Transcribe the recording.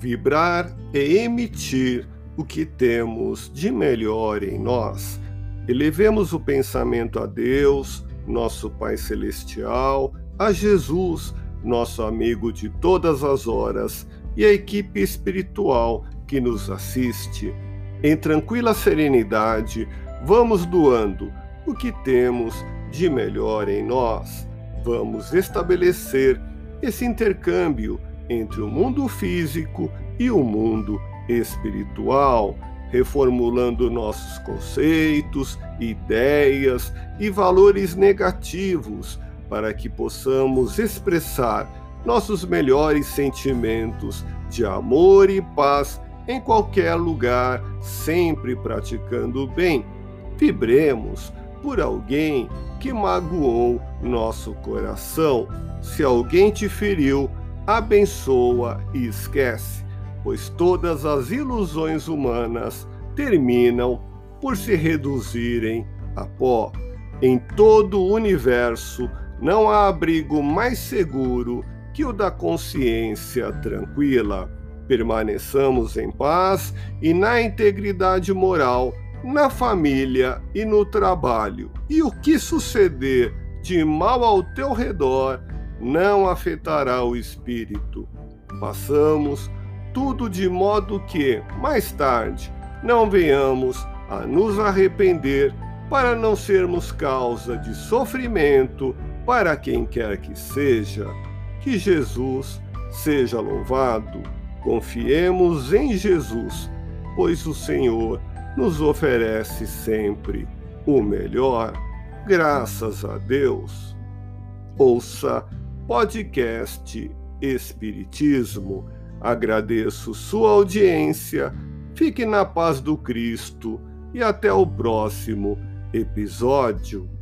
Vibrar é emitir o que temos de melhor em nós. Elevemos o pensamento a Deus, nosso Pai Celestial, a Jesus, nosso amigo de todas as horas, e a equipe espiritual que nos assiste. Em tranquila serenidade, vamos doando o que temos de melhor em nós. Vamos estabelecer esse intercâmbio entre o mundo físico e o mundo espiritual, reformulando nossos conceitos, ideias e valores negativos para que possamos expressar nossos melhores sentimentos de amor e paz em qualquer lugar, sempre praticando o bem. Vibremos por alguém que magoou nosso coração. Se alguém te feriu, abençoa e esquece, pois todas as ilusões humanas terminam por se reduzirem a pó. Em todo o universo não há abrigo mais seguro que o da consciência tranquila. Permaneçamos em paz e na integridade moral, na família e no trabalho. E o que suceder de mal ao teu redor não afetará o espírito. Façamos tudo de modo que, mais tarde, não venhamos a nos arrepender para não sermos causa de sofrimento para quem quer que seja. Que Jesus seja louvado. Confiemos em Jesus, pois o Senhor nos oferece sempre o melhor. Graças a Deus. Ouça podcast Espiritismo. Agradeço sua audiência, fique na paz do Cristo e até o próximo episódio.